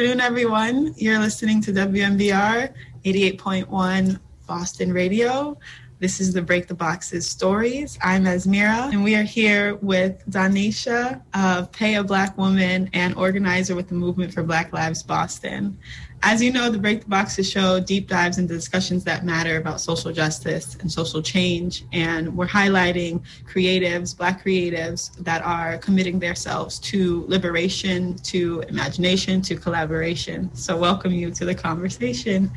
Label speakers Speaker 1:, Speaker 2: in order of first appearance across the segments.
Speaker 1: Good afternoon, everyone. You're listening to WMBR 88.1 Boston Radio. This is the Break the Boxes stories. I'm Esmira, and we are here with Donisha of Pay a Black Woman and organizer with the Movement for Black Lives Boston. As you know, the Break the Boxes show deep dives into discussions that matter about social justice and social change. And we're highlighting creatives, Black creatives, that are committing themselves to liberation, to imagination, to collaboration. So, welcome you to the conversation.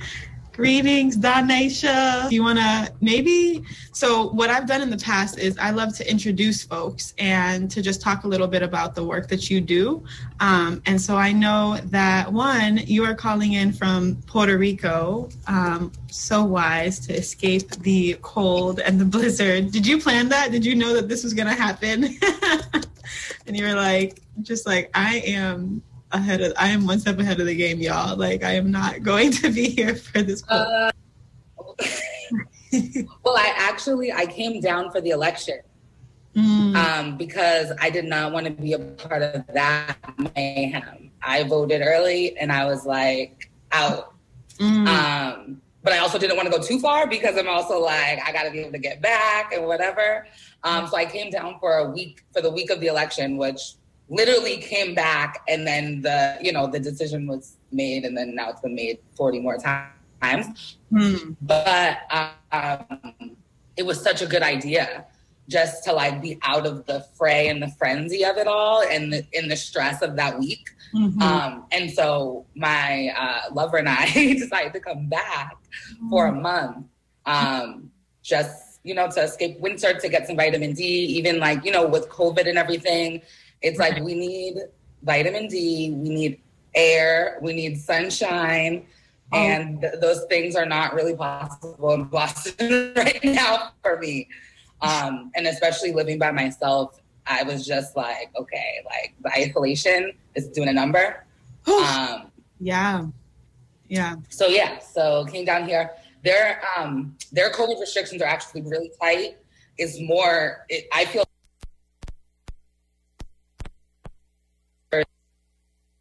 Speaker 1: Greetings, Donisha. Do you want to maybe? So, what I've done in the past is I love to introduce folks and to just talk a little bit about the work that you do. Um, and so, I know that one, you are calling in from Puerto Rico, um, so wise to escape the cold and the blizzard. Did you plan that? Did you know that this was going to happen? and you were like, just like, I am ahead of I am one step ahead of the game, y'all. Like I am not going to be here for this. Uh,
Speaker 2: well, I actually I came down for the election mm. um, because I did not want to be a part of that mayhem. I voted early, and I was like out. Mm. Um, but I also didn't want to go too far because I'm also like I got to be able to get back and whatever. Um, so I came down for a week for the week of the election, which literally came back and then the you know the decision was made and then now it's been made 40 more times hmm. but um, it was such a good idea just to like be out of the fray and the frenzy of it all and the, in the stress of that week mm-hmm. um, and so my uh, lover and i decided to come back mm-hmm. for a month um, just you know to escape winter to get some vitamin d even like you know with covid and everything it's like we need vitamin D, we need air, we need sunshine. Oh. And th- those things are not really possible in Boston right now for me. Um, and especially living by myself, I was just like, okay, like the isolation is doing a number.
Speaker 1: um, yeah. Yeah.
Speaker 2: So yeah, so came down here. Their um their COVID restrictions are actually really tight. It's more it, I feel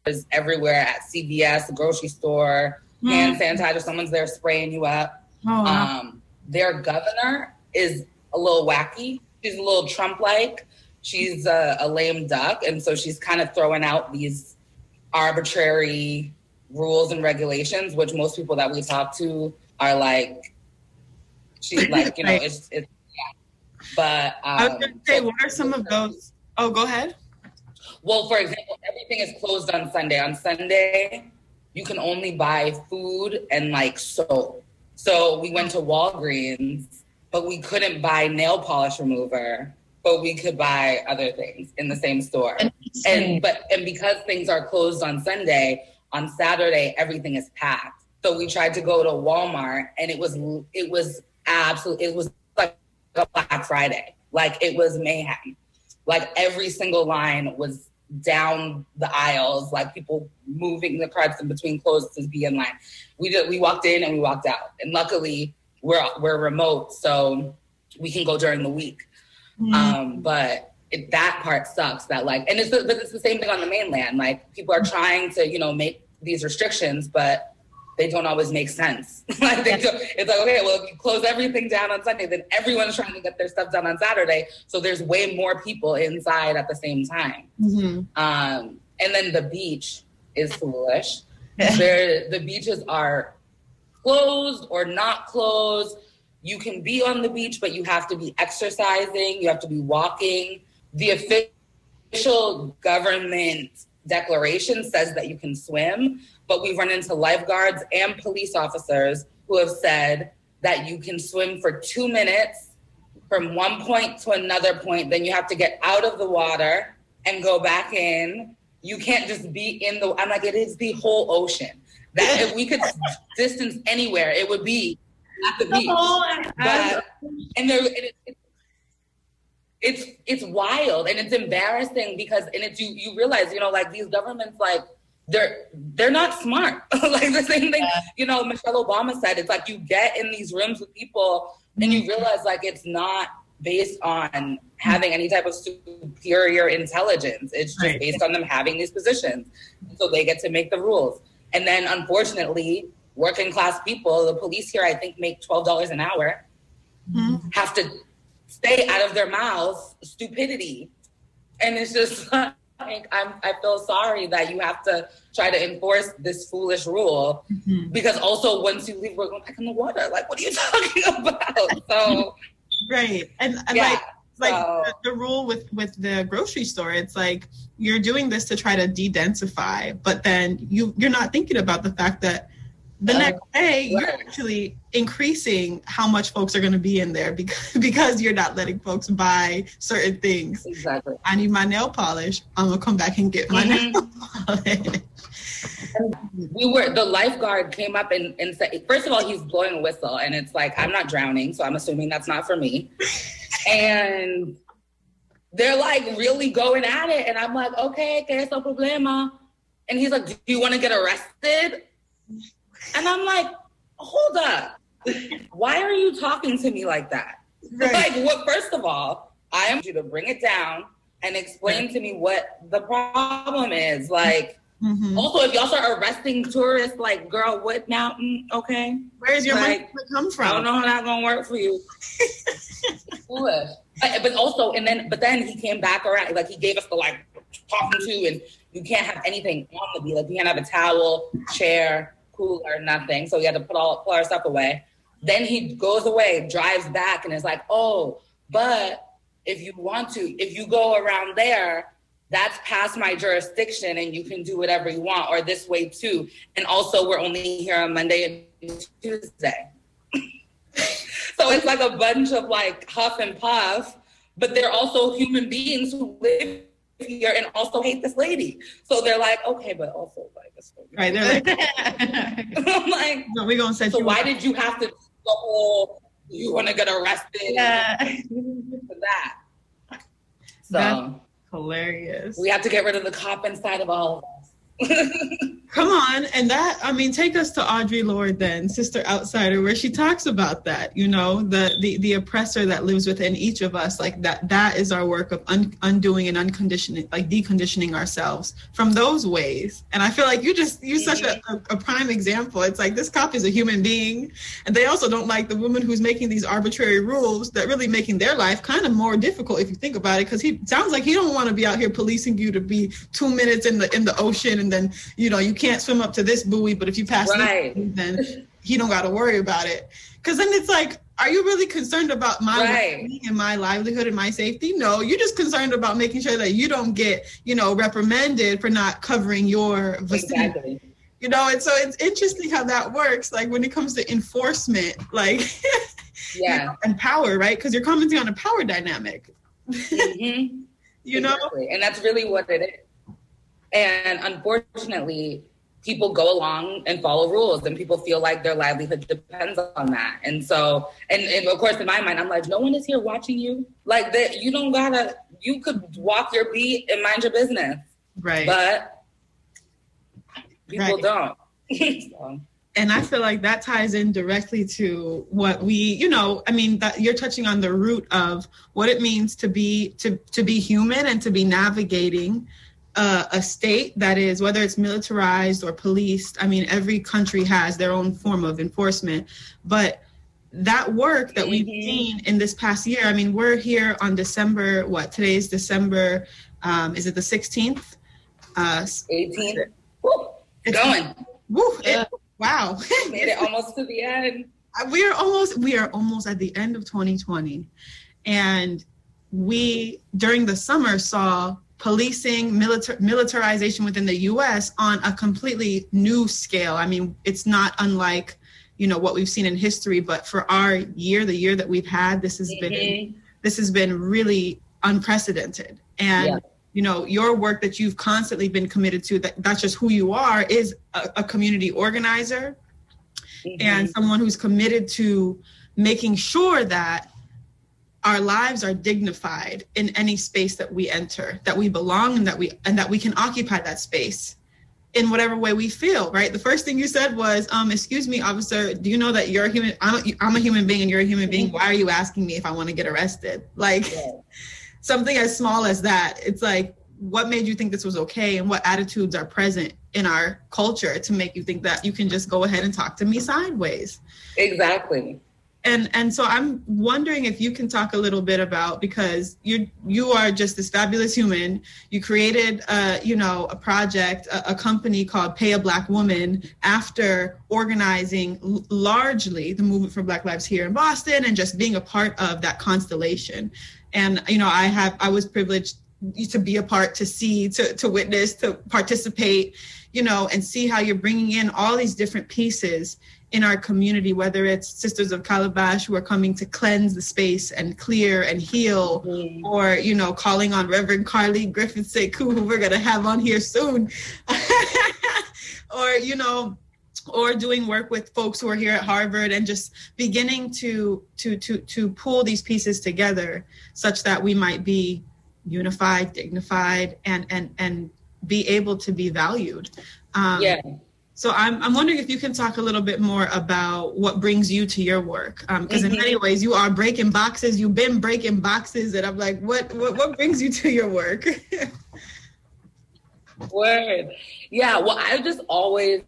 Speaker 2: is everywhere at CVS, the grocery store, mm. hand sanitizer. Someone's there spraying you up. Oh, wow. um, their governor is a little wacky. She's a little Trump-like. She's a, a lame duck, and so she's kind of throwing out these arbitrary rules and regulations, which most people that we talk to are like, she's like, you know, it's, it's yeah. But um,
Speaker 1: I was going to say, so what are some of those? Oh, go ahead.
Speaker 2: Well, for example, everything is closed on Sunday. On Sunday, you can only buy food and like soap. So we went to Walgreens, but we couldn't buy nail polish remover, but we could buy other things in the same store. And but and because things are closed on Sunday, on Saturday everything is packed. So we tried to go to Walmart and it was it was absolutely it was like a Black Friday. Like it was mayhem. Like every single line was down the aisles, like people moving the carts in between clothes to be in line. We did, we walked in and we walked out, and luckily we're we're remote, so we can go during the week. Mm-hmm. Um, but it, that part sucks. That like, and it's the, but it's the same thing on the mainland. Like people are trying to you know make these restrictions, but they don't always make sense. like they don't, it's like, okay, well, if you close everything down on Sunday, then everyone's trying to get their stuff done on Saturday. So there's way more people inside at the same time. Mm-hmm. Um, and then the beach is foolish. there, the beaches are closed or not closed. You can be on the beach, but you have to be exercising. You have to be walking. The official government declaration says that you can swim, but we've run into lifeguards and police officers who have said that you can swim for two minutes from one point to another point. Then you have to get out of the water and go back in. You can't just be in the. I'm like, it is the whole ocean. That if we could distance anywhere, it would be at the beach. But, and there, it, it, it's it's wild and it's embarrassing because and it's you you realize you know like these governments like they're they're not smart. like the same thing, yeah. you know, Michelle Obama said. It's like you get in these rooms with people and you realize like it's not based on having any type of superior intelligence. It's just right. based on them having these positions. So they get to make the rules. And then unfortunately, working class people, the police here, I think, make $12 an hour, mm-hmm. have to stay out of their mouths stupidity. And it's just like, I'm, I feel sorry that you have to try to enforce this foolish rule mm-hmm. because also once you leave, we're going back in the water. Like, what are you talking about? So,
Speaker 1: right. And, and yeah. like, like so, the, the, rule with with the grocery store it's like you're doing this to try to de-densify but then you you're not thinking about the fact that the next day you're actually increasing how much folks are going to be in there because because you're not letting folks buy certain things.
Speaker 2: Exactly.
Speaker 1: I need my nail polish. I'm gonna come back and get my mm-hmm. nail polish.
Speaker 2: We were the lifeguard came up and, and said first of all he's blowing a whistle and it's like i'm not drowning so i'm assuming that's not for me. And they're like really going at it and i'm like okay que es el problema. And he's like do you want to get arrested and I'm like, hold up. Why are you talking to me like that? Right. Like, what? First of all, I am you to bring it down and explain to me what the problem is. Like, mm-hmm. also, if y'all start arresting tourists, like, girl, what now? Mm, okay,
Speaker 1: where's your like, money come from?
Speaker 2: I don't know how that's gonna work for you. Foolish. But, but also, and then, but then he came back around. Like, he gave us the like talking to, and you can't have anything on the beach. Like, you can't have a towel, chair cooler, nothing. So we had to put all put our stuff away. Then he goes away, drives back, and is like, "Oh, but if you want to, if you go around there, that's past my jurisdiction, and you can do whatever you want, or this way too. And also, we're only here on Monday and Tuesday." so it's like a bunch of like huff and puff, but they're also human beings who live here and also hate this lady. So they're like, okay, but also like, this.
Speaker 1: right? They're like,
Speaker 2: I'm like,
Speaker 1: no, we're gonna set
Speaker 2: so why did you have to the whole? You want to get arrested?
Speaker 1: Yeah,
Speaker 2: for that.
Speaker 1: So That's hilarious.
Speaker 2: We have to get rid of the cop inside of all of us.
Speaker 1: Come on. And that, I mean, take us to Audre Lorde then, Sister Outsider, where she talks about that, you know, the, the, the oppressor that lives within each of us. Like that, that is our work of un, undoing and unconditioning, like deconditioning ourselves from those ways. And I feel like you just, you're such a, a, prime example. It's like this cop is a human being. And they also don't like the woman who's making these arbitrary rules that really making their life kind of more difficult if you think about it. Cause he sounds like he don't want to be out here policing you to be two minutes in the, in the ocean. And then, you know, you can't swim up to this buoy, but if you pass right. this, then he don't got to worry about it. Because then it's like, are you really concerned about my right. and my livelihood and my safety? No, you're just concerned about making sure that you don't get, you know, reprimanded for not covering your vicinity. Exactly. You know, and so it's interesting how that works. Like when it comes to enforcement, like
Speaker 2: yeah, you know,
Speaker 1: and power, right? Because you're commenting on a power dynamic.
Speaker 2: Mm-hmm.
Speaker 1: you exactly.
Speaker 2: know, and that's really what it is. And unfortunately, people go along and follow rules and people feel like their livelihood depends on that. And so and, and, of course in my mind i'm like no one is here watching you. Like that you don't gotta you could walk your beat and mind your business.
Speaker 1: Right.
Speaker 2: But people right. don't.
Speaker 1: So. and i feel like that ties in directly to what we you know i mean that you're touching on the root of what it means to be to to be human and to be navigating uh, a state that is whether it's militarized or policed i mean every country has their own form of enforcement. But that work that we've mm-hmm. seen in this past year i mean we're here on december what today is december um, is it the 16th
Speaker 2: uh 18th Woo,
Speaker 1: it's
Speaker 2: going.
Speaker 1: Woo, it, wow.
Speaker 2: Made it almost to the end.
Speaker 1: We are almost we are almost at the end of 2020 and we during the summer saw policing, militar- militarization within the U.S. on a completely new scale. I mean, it's not unlike you know what we've seen in history, but for our year, the year that we've had, this has mm-hmm. been this has been really unprecedented. And yeah. you know, your work that you've constantly been committed to, that that's just who you are, is a, a community organizer mm-hmm. and someone who's committed to making sure that our lives are dignified in any space that we enter that we belong and that we and that we can occupy that space in whatever way we feel, right? The first thing you said was, um, excuse me, officer, do you know that you're a human? I'm a, I'm a human being and you're a human being. Why are you asking me if I want to get arrested? Like yeah. something as small as that. It's like, what made you think this was okay? And what attitudes are present in our culture to make you think that you can just go ahead and talk to me sideways?
Speaker 2: Exactly
Speaker 1: and and so i'm wondering if you can talk a little bit about because you you are just this fabulous human. You created uh you know a project a, a company called pay a black woman after organizing l- largely the movement for black lives here in boston and just being a part of that constellation. And you know i have i was privileged to be a part to see to to witness to participate you know and see how you're bringing in all these different pieces in our community, whether it's Sisters of Calabash who are coming to cleanse the space and clear and heal, mm-hmm. or you know, calling on Reverend Carly Griffith Sekou, who we're gonna have on here soon, or you know, or doing work with folks who are here at Harvard and just beginning to to to to pull these pieces together such that we might be unified, dignified, and and and be able to be valued.
Speaker 2: Um, yeah
Speaker 1: so I'm, I'm wondering if you can talk a little bit more about what brings you to your work, because um, mm-hmm. in many ways you are breaking boxes. You've been breaking boxes, and I'm like, what what, what brings you to your work?
Speaker 2: Word, yeah. Well, I just always,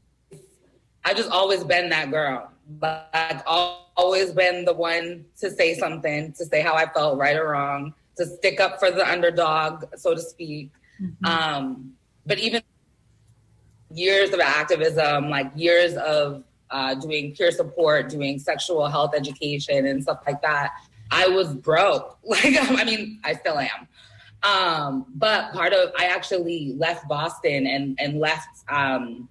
Speaker 2: I just always been that girl. Like always been the one to say something, to say how I felt, right or wrong, to stick up for the underdog, so to speak. Mm-hmm. Um, but even years of activism, like years of uh, doing peer support, doing sexual health education and stuff like that, I was broke. Like, I mean, I still am. Um, but part of, I actually left Boston and, and left, um,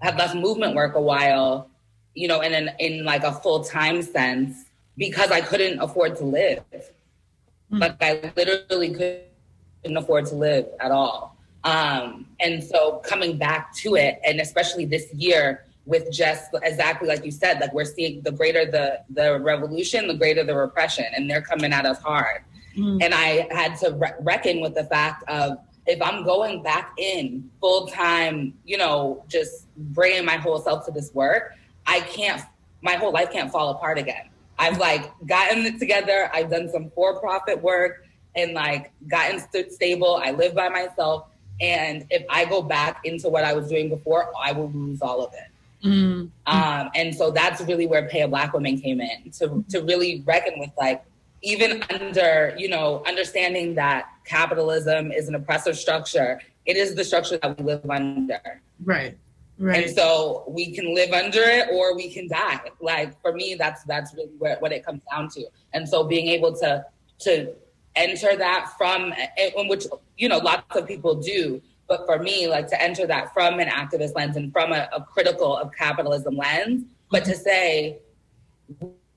Speaker 2: had left movement work a while, you know, in, an, in like a full time sense because I couldn't afford to live. Mm-hmm. Like, I literally couldn't afford to live at all. Um, and so coming back to it, and especially this year with just exactly like you said, like we're seeing the greater the the revolution, the greater the repression, and they're coming at us hard. Mm. And I had to re- reckon with the fact of if I'm going back in full time, you know, just bringing my whole self to this work, I can't. My whole life can't fall apart again. I've like gotten it together. I've done some for profit work and like gotten st- stable. I live by myself and if I go back into what I was doing before, I will lose all of it. Mm. Um, and so that's really where Pay a Black Woman came in to, to really reckon with like, even under, you know, understanding that capitalism is an oppressive structure, it is the structure that we live under.
Speaker 1: Right. Right.
Speaker 2: And so we can live under it or we can die. Like for me, that's that's really where, what it comes down to. And so being able to to enter that from in which you know lots of people do but for me like to enter that from an activist lens and from a, a critical of capitalism lens but to say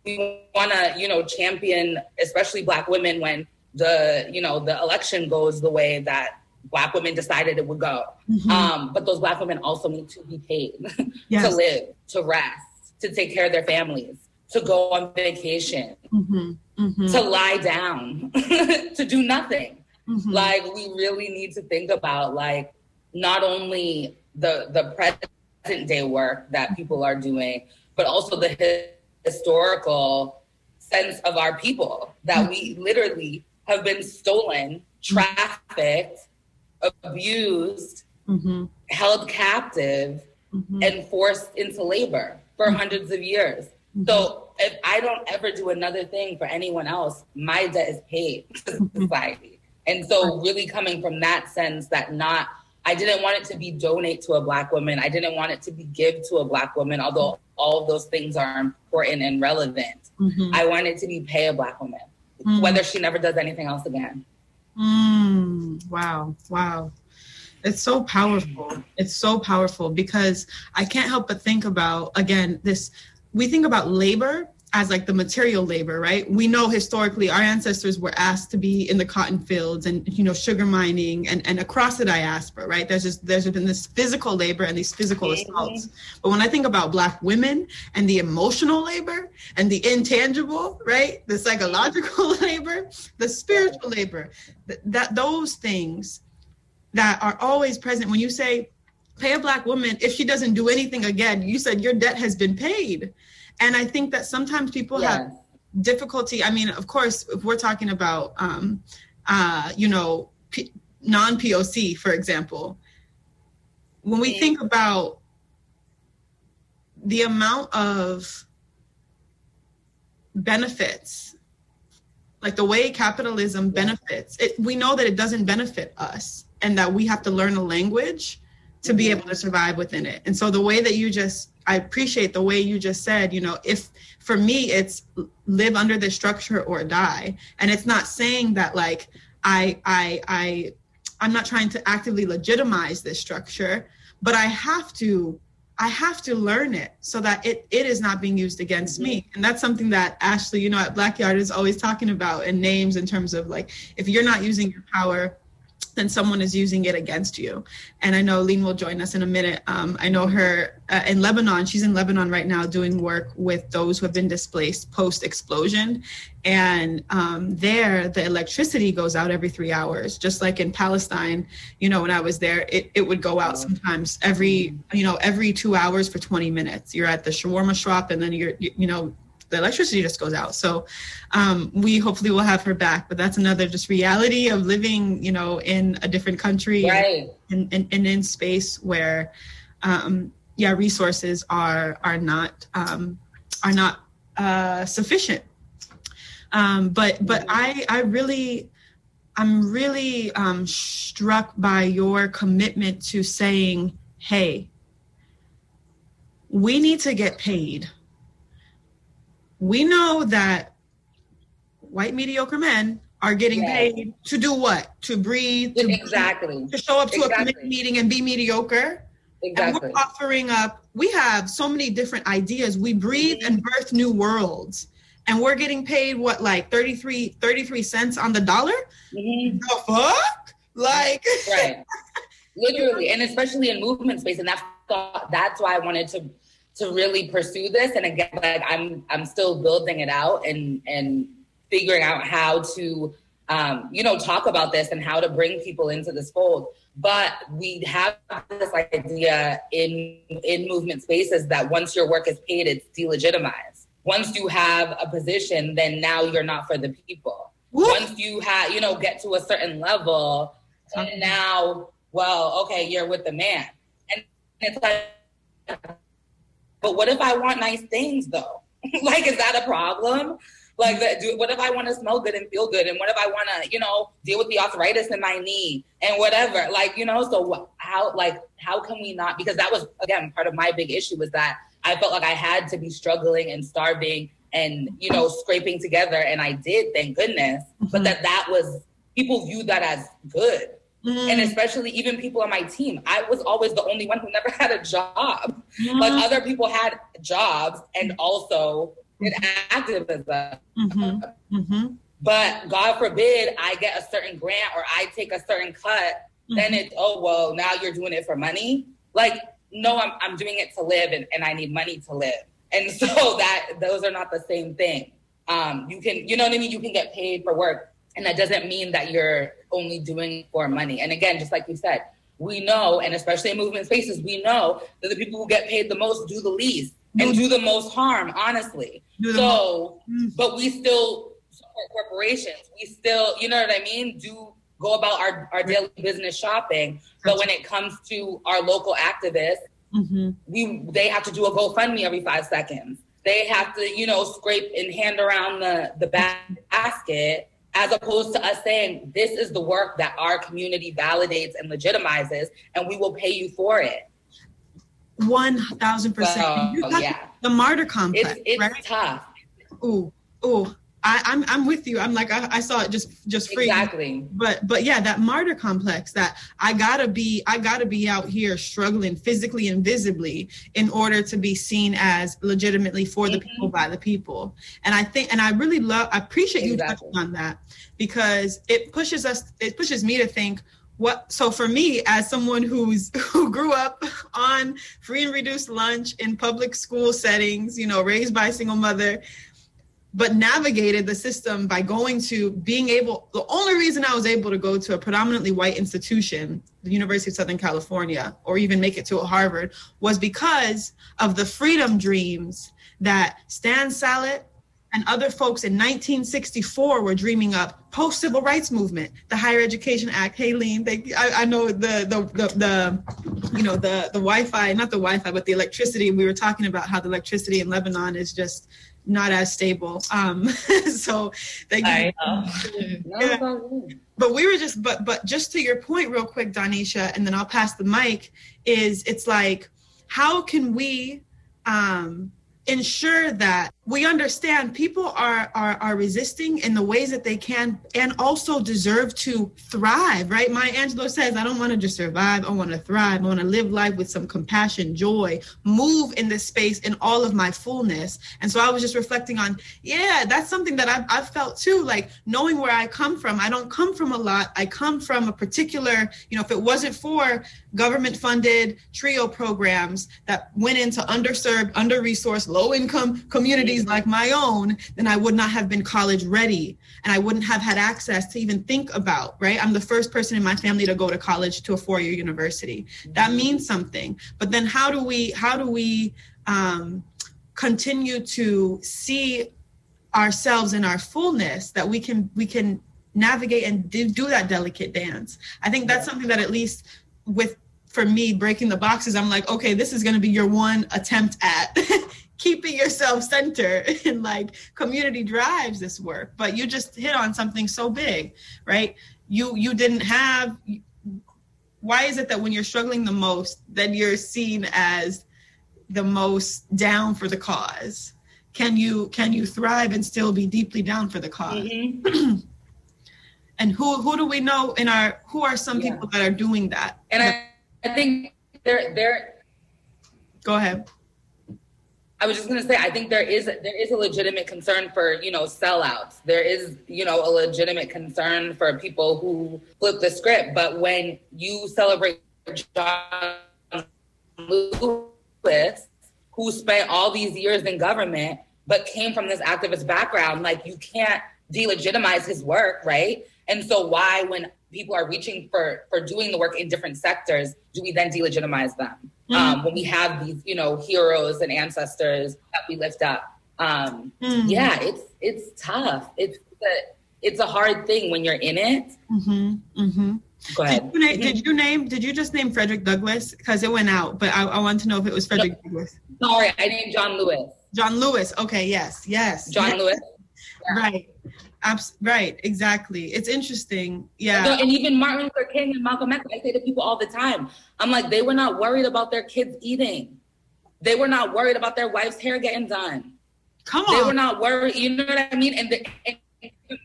Speaker 2: we want to you know champion especially black women when the you know the election goes the way that black women decided it would go mm-hmm. um, but those black women also need to be paid yes. to live to rest to take care of their families to go on vacation mm-hmm mm-hmm. to lie down, to do nothing. Mm-hmm. Like we really need to think about like not only the the present day work that people are doing, but also the historical sense of our people that we literally have been stolen, trafficked, abused, mm-hmm. held captive, mm-hmm. and forced into labor for mm-hmm. hundreds of years. Mm-hmm. So if I don't ever do another thing for anyone else, my debt is paid to mm-hmm. society. And so really coming from that sense that not I didn't want it to be donate to a black woman. I didn't want it to be give to a black woman, although all of those things are important and relevant. Mm-hmm. I wanted to be pay a black woman, mm-hmm. whether she never does anything else again.
Speaker 1: Mm, wow, wow. It's so powerful. It's so powerful because I can't help but think about again this we think about labor as like the material labor, right? We know historically our ancestors were asked to be in the cotton fields and you know sugar mining and, and across the diaspora, right? There's just there's been this physical labor and these physical assaults. But when I think about black women and the emotional labor and the intangible, right? The psychological labor, the spiritual labor, that, that those things that are always present when you say pay a black woman if she doesn't do anything again. You said your debt has been paid. And I think that sometimes people yes. have difficulty. I mean, of course, if we're talking about, um, uh, you know, P- non POC, for example, when we think about the amount of benefits like the way capitalism benefits it we know that it doesn't benefit us and that we have to learn a language to be able to survive within it and so the way that you just i appreciate the way you just said you know if for me it's live under this structure or die and it's not saying that like i i i i'm not trying to actively legitimize this structure but i have to I have to learn it so that it, it is not being used against mm-hmm. me. And that's something that Ashley, you know, at Blackyard is always talking about in names in terms of like, if you're not using your power then someone is using it against you. And I know Lean will join us in a minute. Um, I know her uh, in Lebanon. She's in Lebanon right now doing work with those who have been displaced post explosion. And um, there, the electricity goes out every three hours, just like in Palestine. You know, when I was there, it, it would go out sometimes every, you know, every two hours for 20 minutes. You're at the shawarma shop, and then you're, you, you know, the electricity just goes out. So um, we hopefully will have her back. But that's another just reality of living, you know, in a different country
Speaker 2: right.
Speaker 1: and, and, and in space where, um, yeah, resources are are not um, are not uh, sufficient. Um, but but I I really I'm really um, struck by your commitment to saying, hey, we need to get paid we know that white mediocre men are getting yes. paid to do what? To breathe, to
Speaker 2: exactly,
Speaker 1: to show up to exactly. a committee meeting and be mediocre.
Speaker 2: Exactly.
Speaker 1: And we're offering up. We have so many different ideas. We breathe mm-hmm. and birth new worlds, and we're getting paid what, like 33, 33 cents on the dollar?
Speaker 2: Mm-hmm.
Speaker 1: The fuck? Like,
Speaker 2: right? Literally, and especially in movement space, and that's that's why I wanted to to really pursue this. And again, like I'm I'm still building it out and and figuring out how to um, you know talk about this and how to bring people into this fold. But we have this idea in in movement spaces that once your work is paid, it's delegitimized. Once you have a position, then now you're not for the people. Once you have, you know, get to a certain level, and now, well, okay, you're with the man, and it's like but what if I want nice things though? like, is that a problem? Like, do, what if I want to smell good and feel good? And what if I want to, you know, deal with the arthritis in my knee and whatever? Like, you know, so how, like, how can we not? Because that was, again, part of my big issue was that I felt like I had to be struggling and starving and, you know, scraping together. And I did, thank goodness. Mm-hmm. But that that was, people viewed that as good. Mm. And especially even people on my team, I was always the only one who never had a job. Like other people had jobs and also did activism. Mm-hmm. Mm-hmm. But God forbid I get a certain grant or I take a certain cut, mm-hmm. then it's, oh, well, now you're doing it for money. Like, no, I'm, I'm doing it to live and, and I need money to live. And so that those are not the same thing. Um, you can, you know what I mean? You can get paid for work and that doesn't mean that you're only doing for money. And again, just like you said, we know, and especially in movement spaces, we know that the people who get paid the most do the least and do the most harm, honestly. So, mm. but we still support corporations. We still, you know what I mean? Do go about our, our daily business shopping. But when it comes to our local activists, mm-hmm. we they have to do a GoFundMe every five seconds. They have to, you know, scrape and hand around the, the bag basket as opposed to us saying this is the work that our community validates and legitimizes and we will pay you for it.
Speaker 1: 1000%
Speaker 2: well, yeah.
Speaker 1: the martyr complex
Speaker 2: it's, it's
Speaker 1: right?
Speaker 2: tough.
Speaker 1: Ooh ooh I, I'm, I'm with you. I'm like I, I, saw it just just free.
Speaker 2: Exactly.
Speaker 1: But but yeah, that martyr complex that I gotta be I gotta be out here struggling physically and visibly in order to be seen as legitimately for the mm-hmm. people by the people. And I think and I really love I appreciate exactly. you touching on that because it pushes us it pushes me to think what so for me as someone who's who grew up on free and reduced lunch in public school settings you know raised by a single mother but navigated the system by going to being able the only reason i was able to go to a predominantly white institution the university of southern california or even make it to harvard was because of the freedom dreams that stan sallet and other folks in 1964 were dreaming up post civil rights movement, the Higher Education Act. Haleen, they, I, I know the, the, the the you know the the Wi-Fi, not the Wi-Fi, but the electricity. We were talking about how the electricity in Lebanon is just not as stable. Um, so they. I know. Yeah. But we were just, but but just to your point, real quick, Donisha, and then I'll pass the mic. Is it's like, how can we? Um, ensure that we understand people are, are are resisting in the ways that they can and also deserve to thrive right? Maya angelou says i don't want to just survive i want to thrive. I want to live life with some compassion joy move in this space in all of my fullness. And so i was just reflecting on yeah that's something that i've, I've felt too like knowing where i come from. I don't come from a lot. I come from a particular you know if it wasn't for government funded trio programs that went into underserved under resourced low income communities like my own, then I would not have been college ready and I wouldn't have had access to even think about, right? I'm the first person in my family to go to college to a four year university. That mm-hmm. means something. But then how do we, how do we, um, continue to see ourselves in our fullness that we can we can navigate and do, do that delicate dance i think that's something that at least with for me breaking the boxes i'm like okay this is going to be your one attempt at keeping yourself centered and like community drives this work but you just hit on something so big right? You you didn't have why is it that when you're struggling the most then you're seen as the most down for the cause? Can you can you thrive and still be deeply down for the because mm-hmm. and who who do we know in our who are some yeah. people that are doing that?
Speaker 2: And I, I think there there
Speaker 1: go ahead
Speaker 2: I was just gonna say, I think there is there is a legitimate concern for you know sellouts. There is you know a legitimate concern for people who flip the script. But when you celebrate John Lewis, who spent all these years in government but came from this activist background, like you can't delegitimize his work, right? And so why, when people are reaching for for doing the work in different sectors, do we then delegitimize them? Mm-hmm. Um, when we have these, you know, heroes and ancestors that we lift up. Um, mm-hmm. Yeah, it's it's tough. It's a, it's a hard thing when you're in it.
Speaker 1: Mm-hmm. mm-hmm. Go ahead. Did you, name, did mm-hmm. you, name? Did you just name Frederick Douglass? Because it went out, but I, I want to know if it was Frederick no, Douglass.
Speaker 2: Sorry, I named John Lewis.
Speaker 1: John Lewis. Okay. Yes. Yes.
Speaker 2: John
Speaker 1: yes.
Speaker 2: Lewis.
Speaker 1: Right. Abs- right, exactly. It's interesting. Yeah.
Speaker 2: And even Martin Luther King and Malcolm X, I say to people all the time, I'm like, they were not worried about their kids eating. They were not worried about their wife's hair getting done.
Speaker 1: Come on.
Speaker 2: They were not worried. You know what I mean? And the and,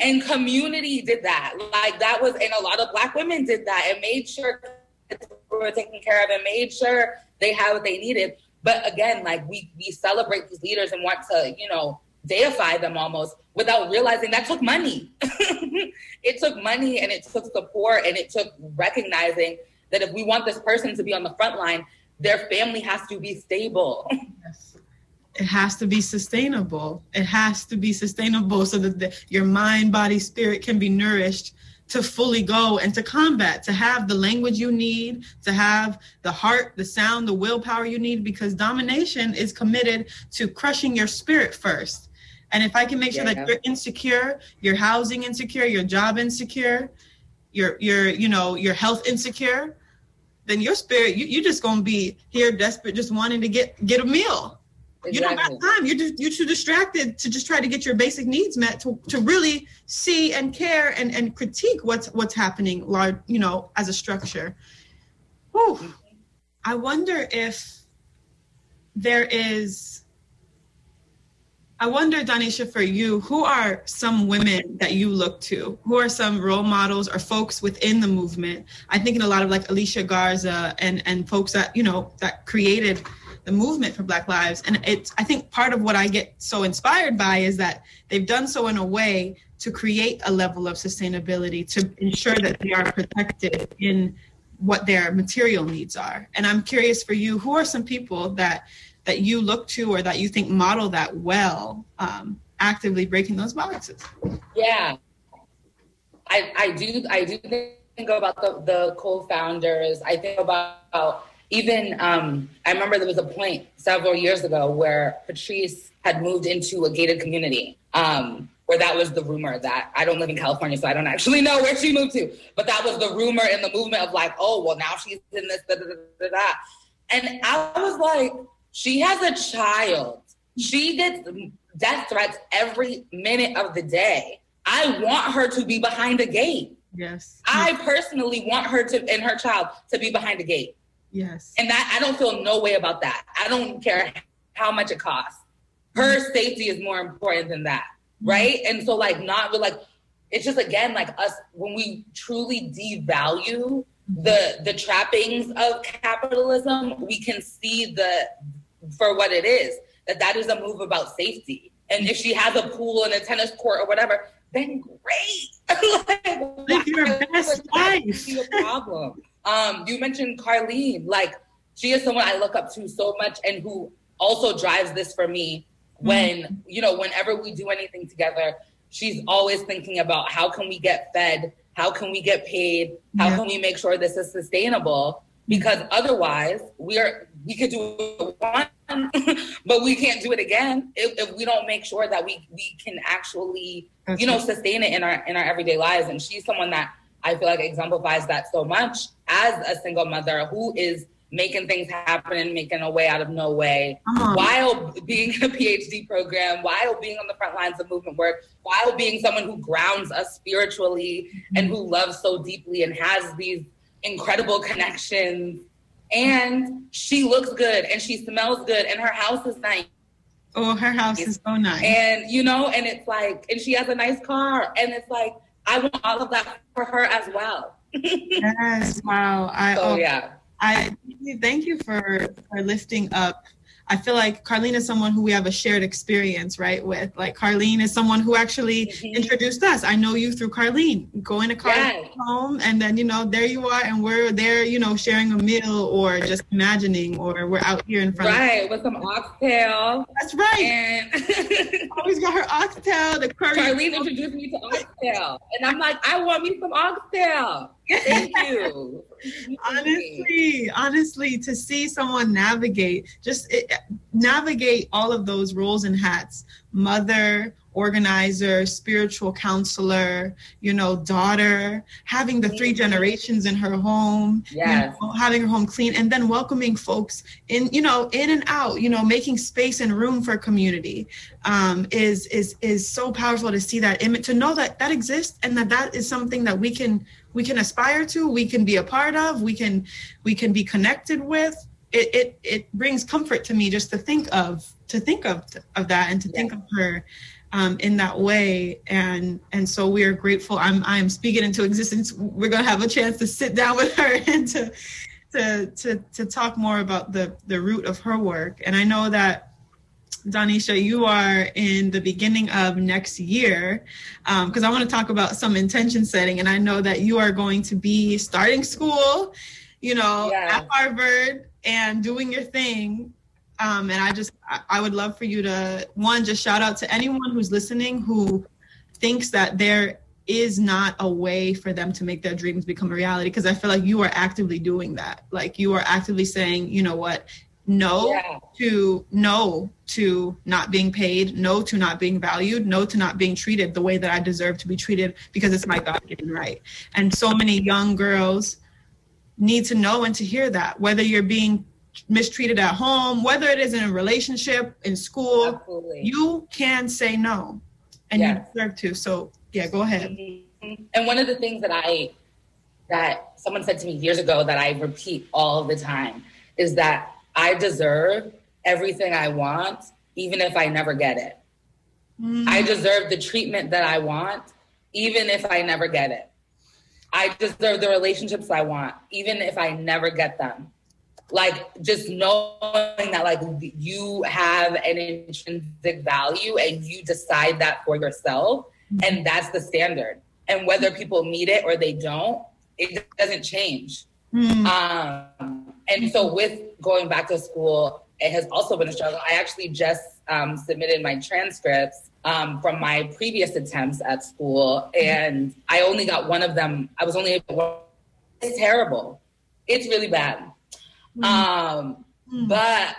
Speaker 2: and community did that. Like that was, and a lot of black women did that and made sure we were taken care of and made sure they had what they needed. But again, like we we celebrate these leaders and want to, you know, deify them almost without realizing that took money. it took money and it took support and it took recognizing that if we want this person to be on the front line, their family has to be stable.
Speaker 1: Yes. It has to be sustainable. It has to be sustainable so that the, your mind, body, spirit can be nourished to fully go and to combat, to have the language you need, to have the heart, the sound, the willpower you need, because domination is committed to crushing your spirit first and if I can make sure yeah. that you're insecure, your housing insecure, your job insecure, your your you know your health insecure, then your spirit you you just gonna be here desperate, just wanting to get get a meal. Exactly. You don't got time. You're just you're too distracted to just try to get your basic needs met to, to really see and care and, and critique what's what's happening large, you know, as a structure. Whew. I wonder if there is I wonder, Donisha, for you, who are some women that you look to? Who are some role models or folks within the movement? I think in a lot of like Alicia Garza and and folks that you know that created the movement for Black Lives. And it's I think part of what I get so inspired by is that they've done so in a way to create a level of sustainability to ensure that they are protected in what their material needs are. And I'm curious for you, who are some people that that you look to or that you think model that well um, actively breaking those boxes.
Speaker 2: Yeah. I, I do I do think about the, the co-founders. I think about even um, I remember there was a point several years ago where Patrisse had moved into a gated community. Um, where that was the rumor that I don't live in California, so I don't actually know where she moved to. But that was the rumor in the movement of like, oh, well, now she's in this, da, da, da, da, da. And I was like, she has a child. She gets death threats every minute of the day. I want her to be behind a gate.
Speaker 1: Yes.
Speaker 2: I personally want her to and her child to be behind a gate.
Speaker 1: Yes.
Speaker 2: And that I don't feel no way about that. I don't care how much it costs. Her safety is more important than that mm-hmm. right? And so like not like it's just again like us when we truly devalue mm-hmm. the the trappings of capitalism, we can see the for what it is that that is a move about safety. And if she has a pool and a tennis court or whatever, then great.
Speaker 1: like, Live your best life.
Speaker 2: a problem. Um, you mentioned Carlene, like she is someone I look up to so much and who also drives this for me when mm-hmm. you know whenever we do anything together she's always thinking about how can we get fed how can we get paid how yeah. can we make sure this is sustainable because otherwise we are we could do it one but we can't do it again if, if, we don't make sure that we we can actually you know sustain it in our in our everyday lives. And she's someone that i feel like exemplifies that so much as a single mother who is making things happen and making a way out of no way uh-huh. while being in a PhD program, while being on the front lines of movement work, while being someone who grounds us spiritually and who loves so deeply and has these incredible connections. And she looks good and she smells good and her house is nice.
Speaker 1: Oh, her house is so nice.
Speaker 2: And you know, and it's like, and she has a nice car. And it's like, I want all of that for her as well.
Speaker 1: yes, wow. I
Speaker 2: so, oh, yeah
Speaker 1: I thank you for for lifting up I feel like Carlene is someone who we have a shared experience, right? With like Carlene is someone who actually mm-hmm. introduced us. I know you through Carlene, going to Carlene's home, and then you know there you are, and we're there, you know, sharing a meal or just imagining, or we're out here in front.
Speaker 2: Right, of- with some oxtail.
Speaker 1: That's right. And always got her oxtail. The curry.
Speaker 2: Carlene introduced me to oxtail, and I'm like, I want me some oxtail. Thank you.
Speaker 1: honestly, honestly, to see someone navigate, just it, navigate all of those roles and hats mother, organizer, spiritual counselor, you know, daughter, having the three generations in her home,
Speaker 2: yes.
Speaker 1: you know, having her home clean, and then welcoming folks in, you know, in and out, you know, making space and room for community um, is is is so powerful to see that image, to know that that exists and that that is something that we can we can aspire to, we can be a part of, we can we can be connected with. It it it brings comfort to me just to think of to think of of that and to yeah. think of her um, in that way and and so we are grateful i'm i'm speaking into existence we're going to have a chance to sit down with her and to to to to talk more about the the root of her work and i know that Donisha, you are in the beginning of next year because um, I want to talk about some intention setting. And I know that you are going to be starting school, you know, yeah. at Harvard and doing your thing. Um, and I just, I would love for you to, one, just shout out to anyone who's listening who thinks that there is not a way for them to make their dreams become a reality because I feel like you are actively doing that. Like you are actively saying, you know what, no yeah. to no to not being paid, no to not being valued, no to not being treated the way that I deserve to be treated because it's my God given right. And so many young girls need to know and to hear that, whether you're being mistreated at home, whether it is in a relationship, in school, Absolutely. you can say no and yes. you deserve to. So, yeah, go ahead.
Speaker 2: Mm-hmm. And one of the things that I, that someone said to me years ago that I repeat all the time is that I deserve everything I want, even if I never get it. Mm. I deserve the treatment that I want, even if I never get it. I deserve the relationships I want, even if I never get them. Like just knowing that like you have an intrinsic value and you decide that for yourself, mm. and that's the standard. And whether people meet it or they don't, it doesn't change. Mm. Um, and so with going back to school, it has also been a struggle. I actually just um, submitted my transcripts um, from my previous attempts at school, and I only got one of them. I was only able. It's terrible. It's really bad. Mm. Um, mm. But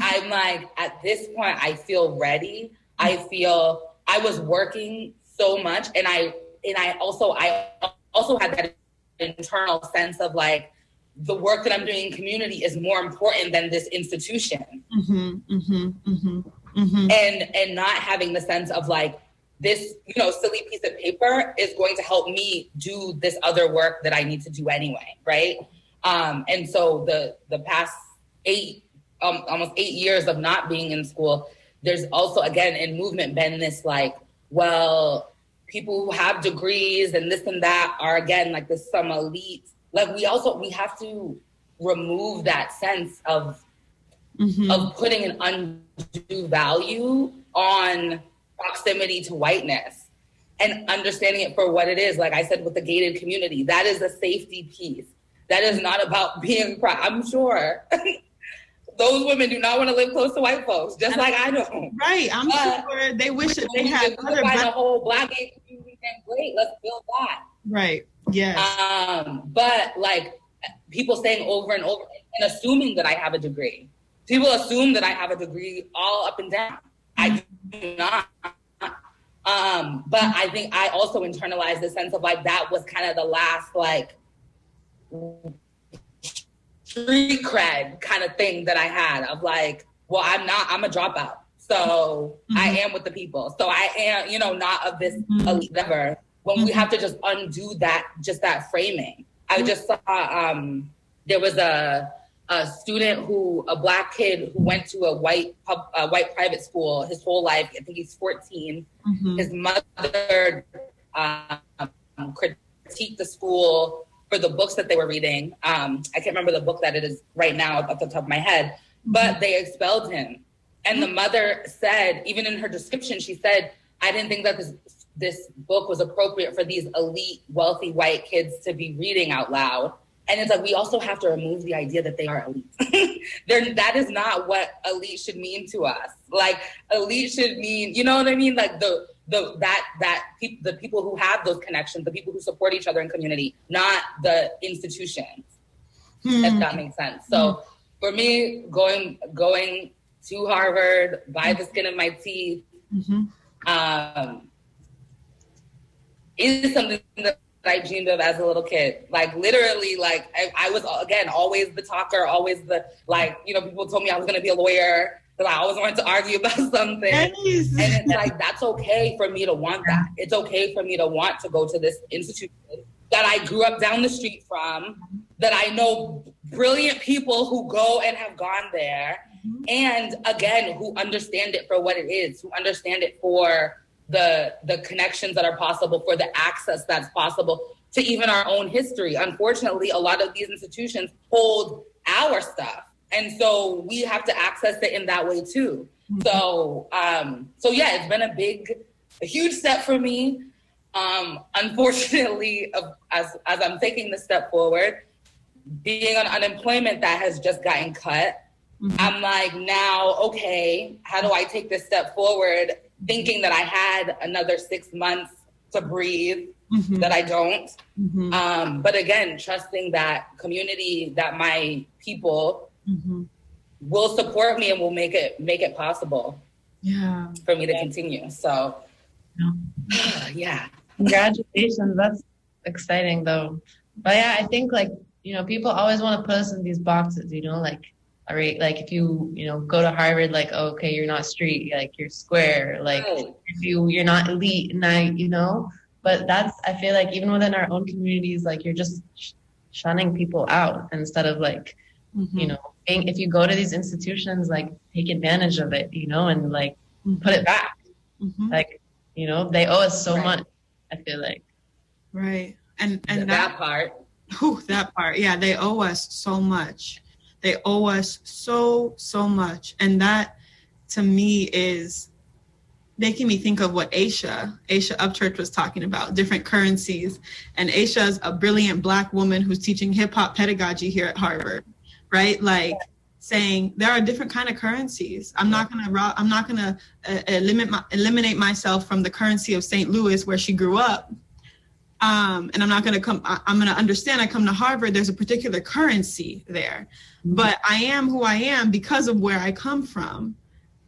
Speaker 2: I'm like, at this point, I feel ready. I feel I was working so much, and I and I also I also had that internal sense of like the work that I'm doing in community is more important than this institution. Mm-hmm, mm-hmm, mm-hmm, mm-hmm, and and not having the sense of like this, you know, silly piece of paper is going to help me do this other work that I need to do anyway, right? Um, and so the the past eight, um, almost eight years of not being in school, there's also again in movement been this like, well, people who have degrees and this and that are again like this some elite like we also we have to remove that sense of mm-hmm. of putting an undue value on proximity to whiteness and understanding it for what it is. Like i said with the gated community that is a safety piece. That is not about being proud. I'm sure those women do not want to live close to white folks just like i don't.
Speaker 1: Right. I'm but sure they wish that they had
Speaker 2: other black- a whole black gay community great. Let's build that
Speaker 1: right Yes.
Speaker 2: Um, but like people saying over and over and assuming that I have a degree. People assume that I have a degree all up and down. I do not. Um, but I think I also internalized the sense of like that was kind of the last like street cred kind of thing that I had of like, well, I'm not, I'm a dropout. So mm-hmm. I am with the people. So I am, you know, not of this mm-hmm. elite ever when mm-hmm. we have to just undo that just that framing i mm-hmm. just saw um, there was a a student who a black kid who went to a white pub, a white private school his whole life i think he's 14 mm-hmm. his mother um, critiqued the school for the books that they were reading um, i can't remember the book that it is right now off the top of my head but mm-hmm. they expelled him and the mother said even in her description she said i didn't think that this this book was appropriate for these elite, wealthy white kids to be reading out loud. And it's like we also have to remove the idea that they are elite. that is not what elite should mean to us. Like elite should mean, you know what I mean? Like the the that that pe- the people who have those connections, the people who support each other in community, not the institutions. Hmm. If that makes sense. So hmm. for me, going going to Harvard by the skin of my teeth. Mm-hmm. Um, is something that I dreamed of as a little kid. Like literally, like I, I, was again always the talker, always the like. You know, people told me I was going to be a lawyer because I always wanted to argue about something. And it's like that's okay for me to want that. It's okay for me to want to go to this institution that I grew up down the street from. That I know brilliant people who go and have gone there, mm-hmm. and again, who understand it for what it is, who understand it for the the connections that are possible for the access that's possible to even our own history unfortunately a lot of these institutions hold our stuff and so we have to access it in that way too mm-hmm. so um so yeah it's been a big a huge step for me um unfortunately as as i'm taking the step forward being on unemployment that has just gotten cut mm-hmm. i'm like now okay how do i take this step forward thinking that I had another six months to breathe, mm-hmm. that I don't. Mm-hmm. Um, but again, trusting that community, that my people mm-hmm. will support me and will make it make it possible.
Speaker 1: Yeah.
Speaker 2: For me to continue. So yeah. yeah.
Speaker 3: Congratulations. That's exciting though. But yeah, I think like, you know, people always want to put us in these boxes, you know, like all right like if you you know go to harvard like oh, okay you're not street like you're square like right. if you you're not elite and i you know but that's i feel like even within our own communities like you're just sh- shunning people out instead of like mm-hmm. you know being, if you go to these institutions like take advantage of it you know and like mm-hmm. put it back mm-hmm. like you know they owe us so right. much i feel like
Speaker 1: right and and
Speaker 2: that, that part
Speaker 1: whew, that part yeah they owe us so much they owe us so, so much. And that to me is making me think of what Aysha, Aysha Upchurch was talking about, different currencies. And Aysha is a brilliant black woman who's teaching hip hop pedagogy here at Harvard, right? Like saying there are different kind of currencies. I'm not gonna I'm not gonna uh, eliminate my, eliminate myself from the currency of St. Louis where she grew up. Um, and I'm not to come. I'm going to understand. I come to Harvard. There's a particular currency there. But I am who I am because of where I come from.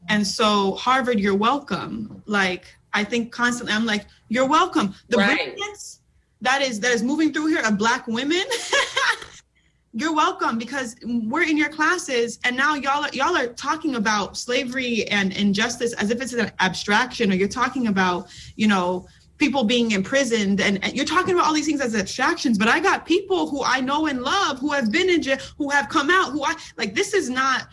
Speaker 1: And so, Harvard, you're welcome. Like I think constantly, I'm like, you're welcome. The right. brilliance that is that is moving through here of Black women. you're welcome because we're in your classes and now y'all are, y'all are talking about slavery and injustice as if it's an abstraction or you're talking about you know people being imprisoned and, and, you're talking about all these things as abstractions but i got people who i know and love who have been in jail who have come out who i like this is not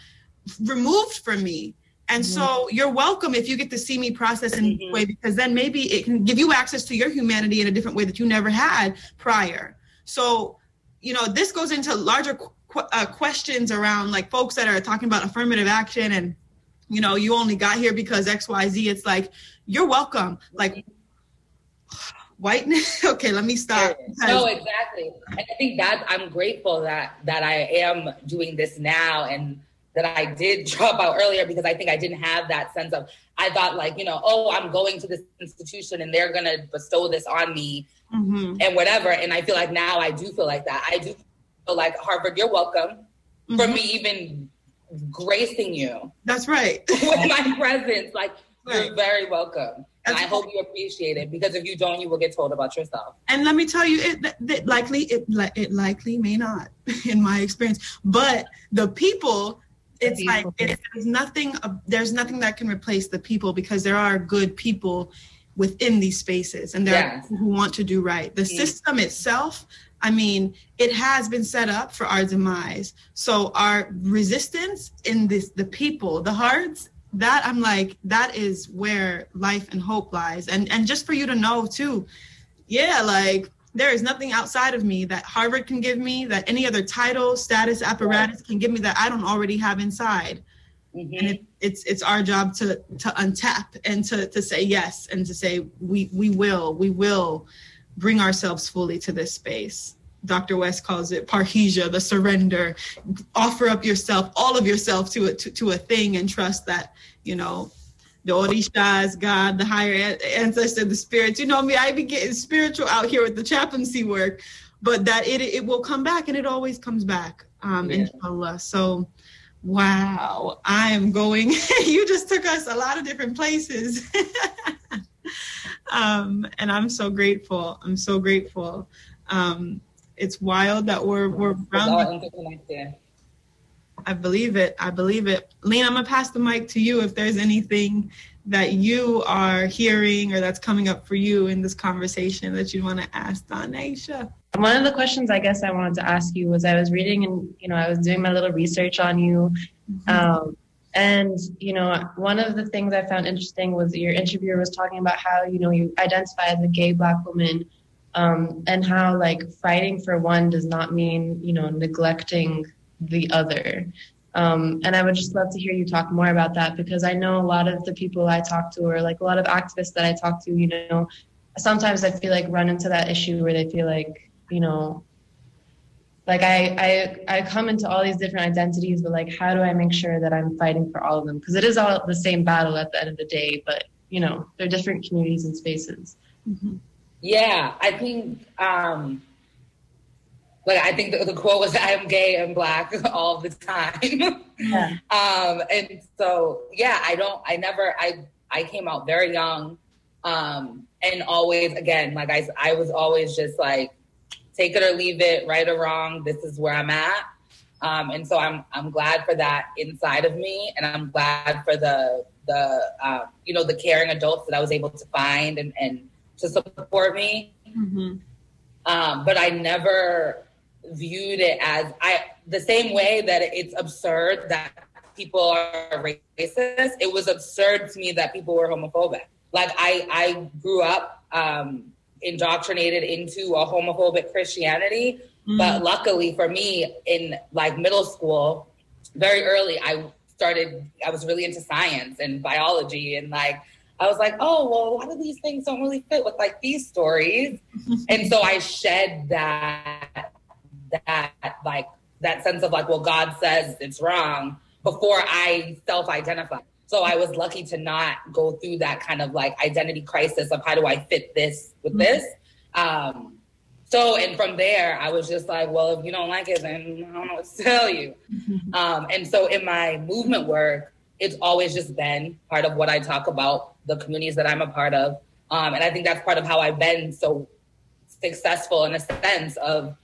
Speaker 1: removed from me and mm-hmm. so you're welcome if you get to see me process in mm-hmm. way because then maybe it can give you access to your humanity in a different way that you never had prior so you know, this goes into larger qu- uh, questions around like folks that are talking about affirmative action and, you know, you only got here because X, Y, Z. It's like, you're welcome. Like, whiteness. okay, let me stop.
Speaker 2: No, exactly. And I think that I'm grateful that that I am doing this now and that I did drop out earlier because I think I didn't have that sense of I thought like, you know, oh, I'm going to this institution and they're gonna bestow this on me mm-hmm. and whatever. And I feel like now I do feel like that. I do feel like Harvard, you're welcome mm-hmm. for me even gracing you.
Speaker 1: That's right.
Speaker 2: with my presence. Like right. you're very welcome. And I hope you appreciate it because if you don't, you will get told about yourself.
Speaker 1: And let me tell you, it, it likely it it likely may not, in my experience. But the people, it's the like it's, there's nothing uh, there's nothing that can replace the people because there are good people within these spaces and there yes. are people who want to do right the system itself i mean it has been set up for our demise so our resistance in this the people the hearts that i'm like that is where life and hope lies and and just for you to know too yeah like there is nothing outside of me that harvard can give me that any other title status apparatus can give me that i don't already have inside Mm-hmm. And it, it's it's our job to to untap and to to say yes and to say we we will we will bring ourselves fully to this space. Dr. West calls it parrhesia, the surrender. Offer up yourself, all of yourself to a to, to a thing and trust that, you know, the Orishas, God, the higher ancestor, the spirits. You know me, I be getting spiritual out here with the chaplaincy work, but that it it will come back and it always comes back. Um, yeah. inshallah. So Wow, I am going. you just took us a lot of different places. um, and I'm so grateful. I'm so grateful. Um, it's wild that we're we're around. I believe it. I believe it. Lena, I'm gonna pass the mic to you if there's anything that you are hearing or that's coming up for you in this conversation that you want to ask Donisha.
Speaker 3: One of the questions I guess I wanted to ask you was I was reading and you know I was doing my little research on you, mm-hmm. um, and you know one of the things I found interesting was your interviewer was talking about how you know you identify as a gay black woman, um, and how like fighting for one does not mean you know neglecting the other. Um, and I would just love to hear you talk more about that because I know a lot of the people I talk to, or like a lot of activists that I talk to, you know, sometimes I feel like run into that issue where they feel like you know like I, I i come into all these different identities but like how do i make sure that i'm fighting for all of them because it is all the same battle at the end of the day but you know they're different communities and spaces
Speaker 2: mm-hmm. Yeah i think um like I think the, the, quote was "I am gay and black all the time," yeah. um, and so yeah, I don't, I never, I I came out very young, um, and always again, like I I was always just like take it or leave it, right or wrong. This is where I'm at. Um, and so I'm I'm glad for that inside of me, and I'm glad for the the uh, you know the caring adults that I was able to find and, and to support me. Mm-hmm. Um, but I never viewed it as I the same way that it's absurd that people are racist. It was absurd to me that people were homophobic. Like I I grew up um, indoctrinated into a homophobic Christianity. Mm. But luckily for me, in like middle school, very early, I started, I was really into science and biology. And like, I was like, oh, well, a lot of these things don't really fit with like these stories. and so I shed that, that like that sense of like, well, God says it's wrong before I self identify. So I was lucky to not go through that kind of like identity crisis of how do I fit this with mm-hmm. this. Um, so, and from there, I was just like, well, if you don't like it, then I don't know what to tell you. Um, and so in my movement work, it's always just been part of what I talk about, the communities that I'm a part of. Um, and I think that's part of how I've been so successful in a sense of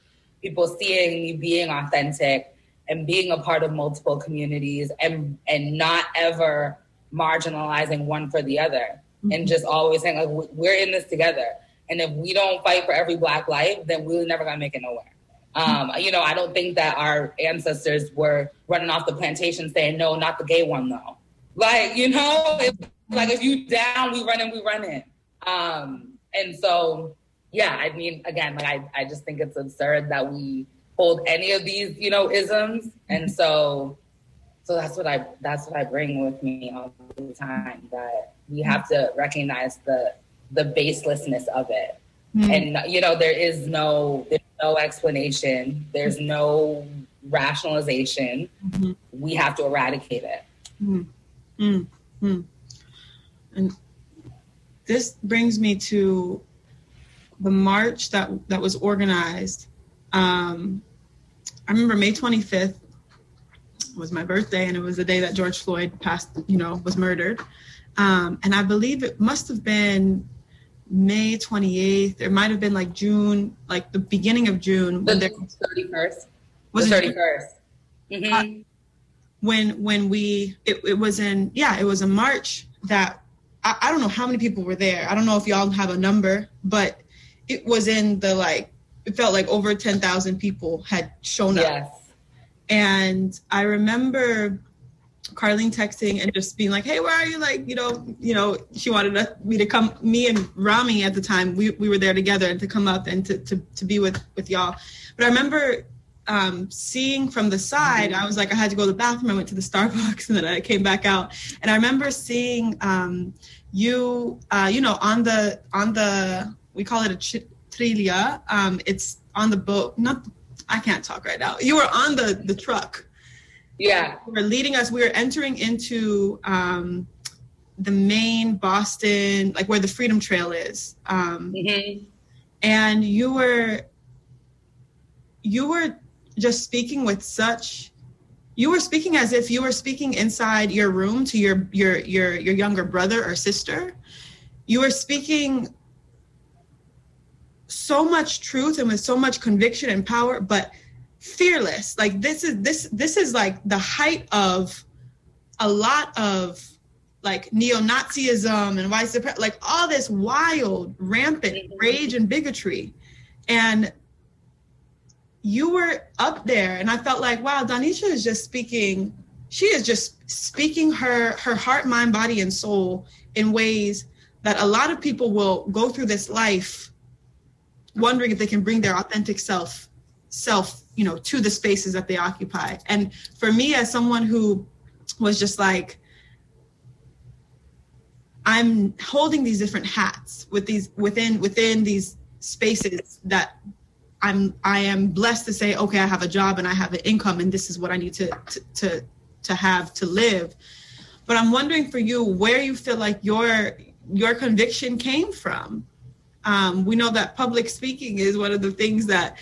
Speaker 2: people seeing me being authentic and being a part of multiple communities and and not ever marginalizing one for the other mm-hmm. and just always saying like we're in this together and if we don't fight for every black life then we're never gonna make it nowhere um, you know i don't think that our ancestors were running off the plantation saying no not the gay one though like you know if, like if you down we run in we run in um, and so yeah i mean again like I, I just think it's absurd that we hold any of these, you know, isms. And so so that's what I that's what I bring with me all the time that we have to recognize the the baselessness of it. Mm-hmm. And you know, there is no there's no explanation, there's no rationalization. Mm-hmm. We have to eradicate it.
Speaker 1: Mm-hmm. And this brings me to the march that that was organized um, I remember May 25th was my birthday, and it was the day that George Floyd passed, you know, was murdered. Um, and I believe it must have been May 28th. It might have been like June, like the beginning of June.
Speaker 2: The 31st. Was the 31st. Mm-hmm. Uh,
Speaker 1: when when we it, it was in yeah it was a march that I, I don't know how many people were there i don't know if y'all have a number but it was in the like it felt like over 10,000 people had shown yes. up. And I remember Carlene texting and just being like, "Hey, where are you?" Like, you know, you know, she wanted us, me to come. Me and Rami at the time, we, we were there together, and to come up and to, to to be with with y'all. But I remember um, seeing from the side. I was like, I had to go to the bathroom. I went to the Starbucks, and then I came back out. And I remember seeing um, you, uh, you know, on the on the we call it a ch- Trilha. Um, it's on the boat. Not, I can't talk right now. You were on the the truck.
Speaker 2: Yeah,
Speaker 1: We're leading us. we are entering into um, the main Boston, like where the Freedom Trail is. Um, mm-hmm. And you were you were just speaking with such you were speaking as if you were speaking inside your room to your your your your younger brother or sister you were speaking so much truth and with so much conviction and power, but fearless. Like this is this this is like the height of a lot of like neo-Nazism and white supremacy, like all this wild, rampant mm-hmm. rage and bigotry. And you were up there and I felt like, wow, Donisha is just speaking, she is just speaking her her heart, mind, body, and soul in ways that a lot of people will go through this life wondering if they can bring their authentic self self you know to the spaces that they occupy and for me as someone who was just like i'm holding these different hats with these within within these spaces that i'm i am blessed to say okay i have a job and i have an income and this is what i need to to to, to have to live. But i'm wondering for you where you feel like your your conviction came from. Um, we know that public speaking is one of the things that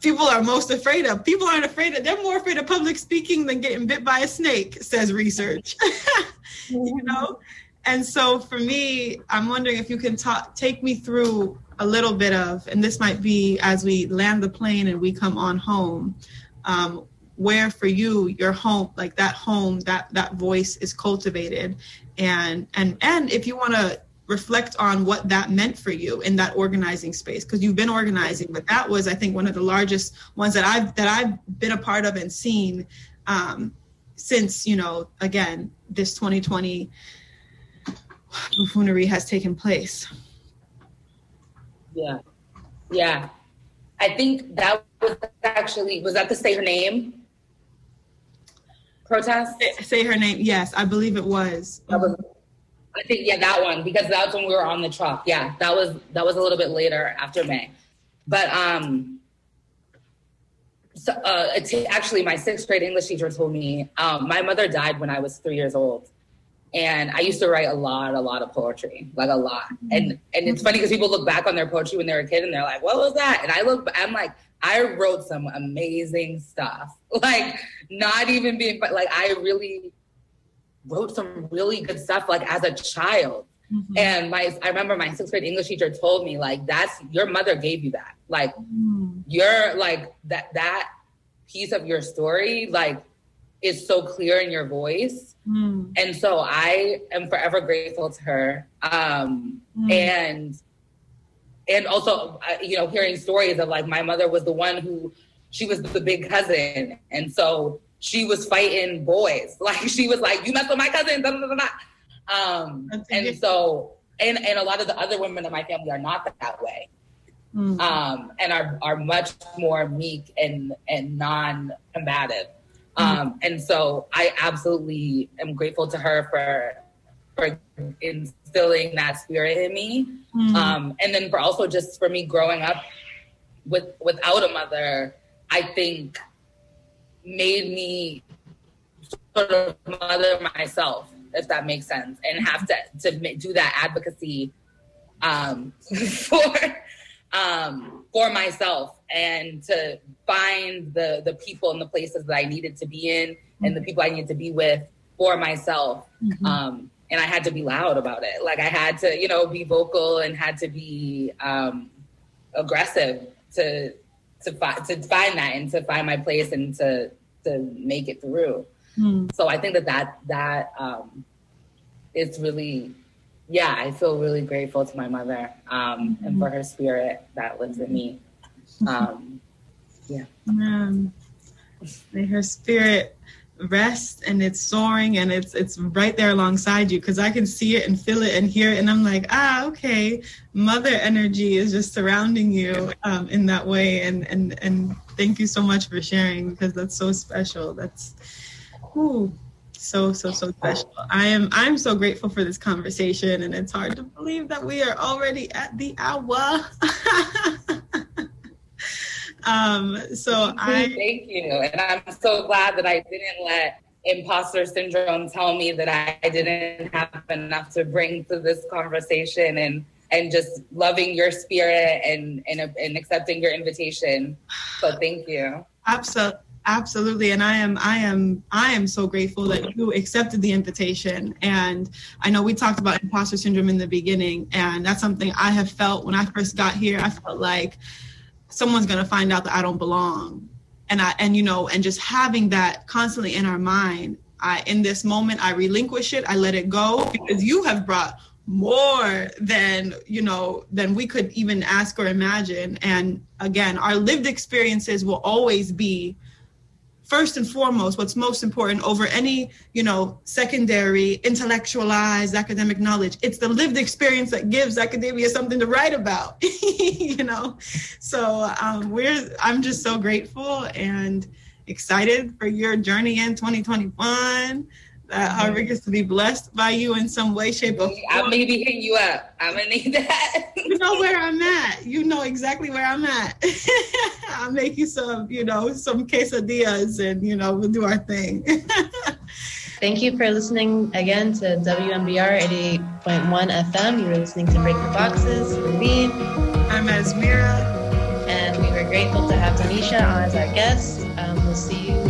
Speaker 1: people are most afraid of. People aren't afraid of, they're more afraid of public speaking than getting bit by a snake, says research. you know? And so for me, I'm wondering if you can talk, take me through a little bit of, and this might be as we land the plane and we come on home, um, where for you your home like that home that that voice is cultivated and and and if you want to reflect on what that meant for you in that organizing space because you've been organizing but that was i think one of the largest ones that i've that i've been a part of and seen um, since you know again this 2020 buffoonery has taken place.
Speaker 2: Yeah. Yeah. I think that was actually was that the say her name? Protest?
Speaker 1: Say, say her name yes i believe it was.
Speaker 2: That was I think yeah, that one because that's when we were on the truck. Yeah, that was that was a little bit later after May, but um, So, uh, t- actually, my sixth grade English teacher told me um, my mother died when I was three years old, and I used to write a lot, a lot of poetry, like a lot. And and it's funny because people look back on their poetry when they're a kid and they're like, "What was that?" And I look, I'm like, I wrote some amazing stuff, like not even being, but like I really wrote some really good stuff, like as a child. Mm-hmm. And my, I remember my sixth grade English teacher told me like, "That's your mother gave you that. Like, mm. you're like that that piece of your story, like." is so clear in your voice. Mm. And so I am forever grateful to her. Um, mm. And and also, you know, hearing stories of like my mother was the one who she was the big cousin, and so she was fighting boys. Like she was like, "You mess with my cousin." Da, da, da, um, and so, and and a lot of the other women in my family are not that way. Mm. Um, and are are much more meek and and non-combative. Mm-hmm. Um, and so I absolutely am grateful to her for for instilling that spirit in me. Mm-hmm. Um, and then for also just for me growing up with without a mother, I think made me sort of mother myself, if that makes sense, and have to to do that advocacy um, for um, for myself and to find the the people and the places that I needed to be in and the people I needed to be with for myself. Mm-hmm. Um, and I had to be loud about it. Like I had to, you know, be vocal and had to be um, aggressive to to find to find that and to find my place and to to make it through. Mm. So I think that that that um, is really yeah, I feel really grateful to my mother um, mm-hmm. and for her spirit that lives in me. Um, yeah.
Speaker 1: Um, may her spirit rest and it's soaring and it's it's right there alongside you because I can see it and feel it and hear it and I'm like ah okay mother energy is just surrounding you um, in that way and and and thank you so much for sharing because that's so special. That's ooh so so so special. I am i'm so grateful for this conversation and it's hard to believe that we are already at the hour um so i
Speaker 2: thank you. And i'm so glad that i didn't let imposter syndrome tell me that i didn't have enough to bring to this conversation and and just loving your spirit and and, and accepting your invitation. So thank you.
Speaker 1: Absolutely absolutely. And i am i am i am so grateful that you accepted the invitation. And i know we talked about imposter syndrome in the beginning and that's something i have felt when i first got here. I felt like someone's going to find out that i don't belong. And i and you know and just having that constantly in our mind i in this moment i relinquish it i let it go because you have brought more than you know than we could even ask or imagine. And again our lived experiences will always be first and foremost what's most important over any you know secondary intellectualized academic knowledge it's the lived experience that gives academia something to write about you know? So um, we're i'm just so grateful and excited for your journey in 2021 that Harvard gets to be blessed by you in some way, shape, or form.
Speaker 2: I may be hitting you up. I'm gonna need that.
Speaker 1: you know where I'm at. You know exactly where I'm at. I'll make you some, you know, some quesadillas, and you know, we'll do our thing.
Speaker 3: Thank you for listening again to WMBR 88.1 FM. You were listening to Break the Boxes.
Speaker 1: Ravine. I'm Asmira.
Speaker 3: And we were grateful to have Donisha on as our guest. Um, we'll see you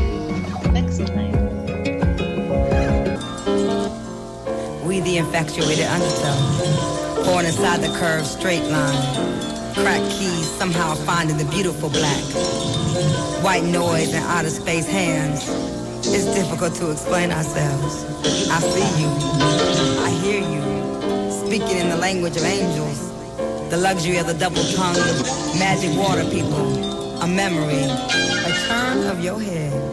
Speaker 4: the infatuated undertow, born inside the curved straight line. Crack keys somehow finding the beautiful black. White noise and outer space hands. It's difficult to explain ourselves. I see you. I hear you. Speaking in the language of angels. The luxury of the double tongue, magic water people. A memory. A turn of your head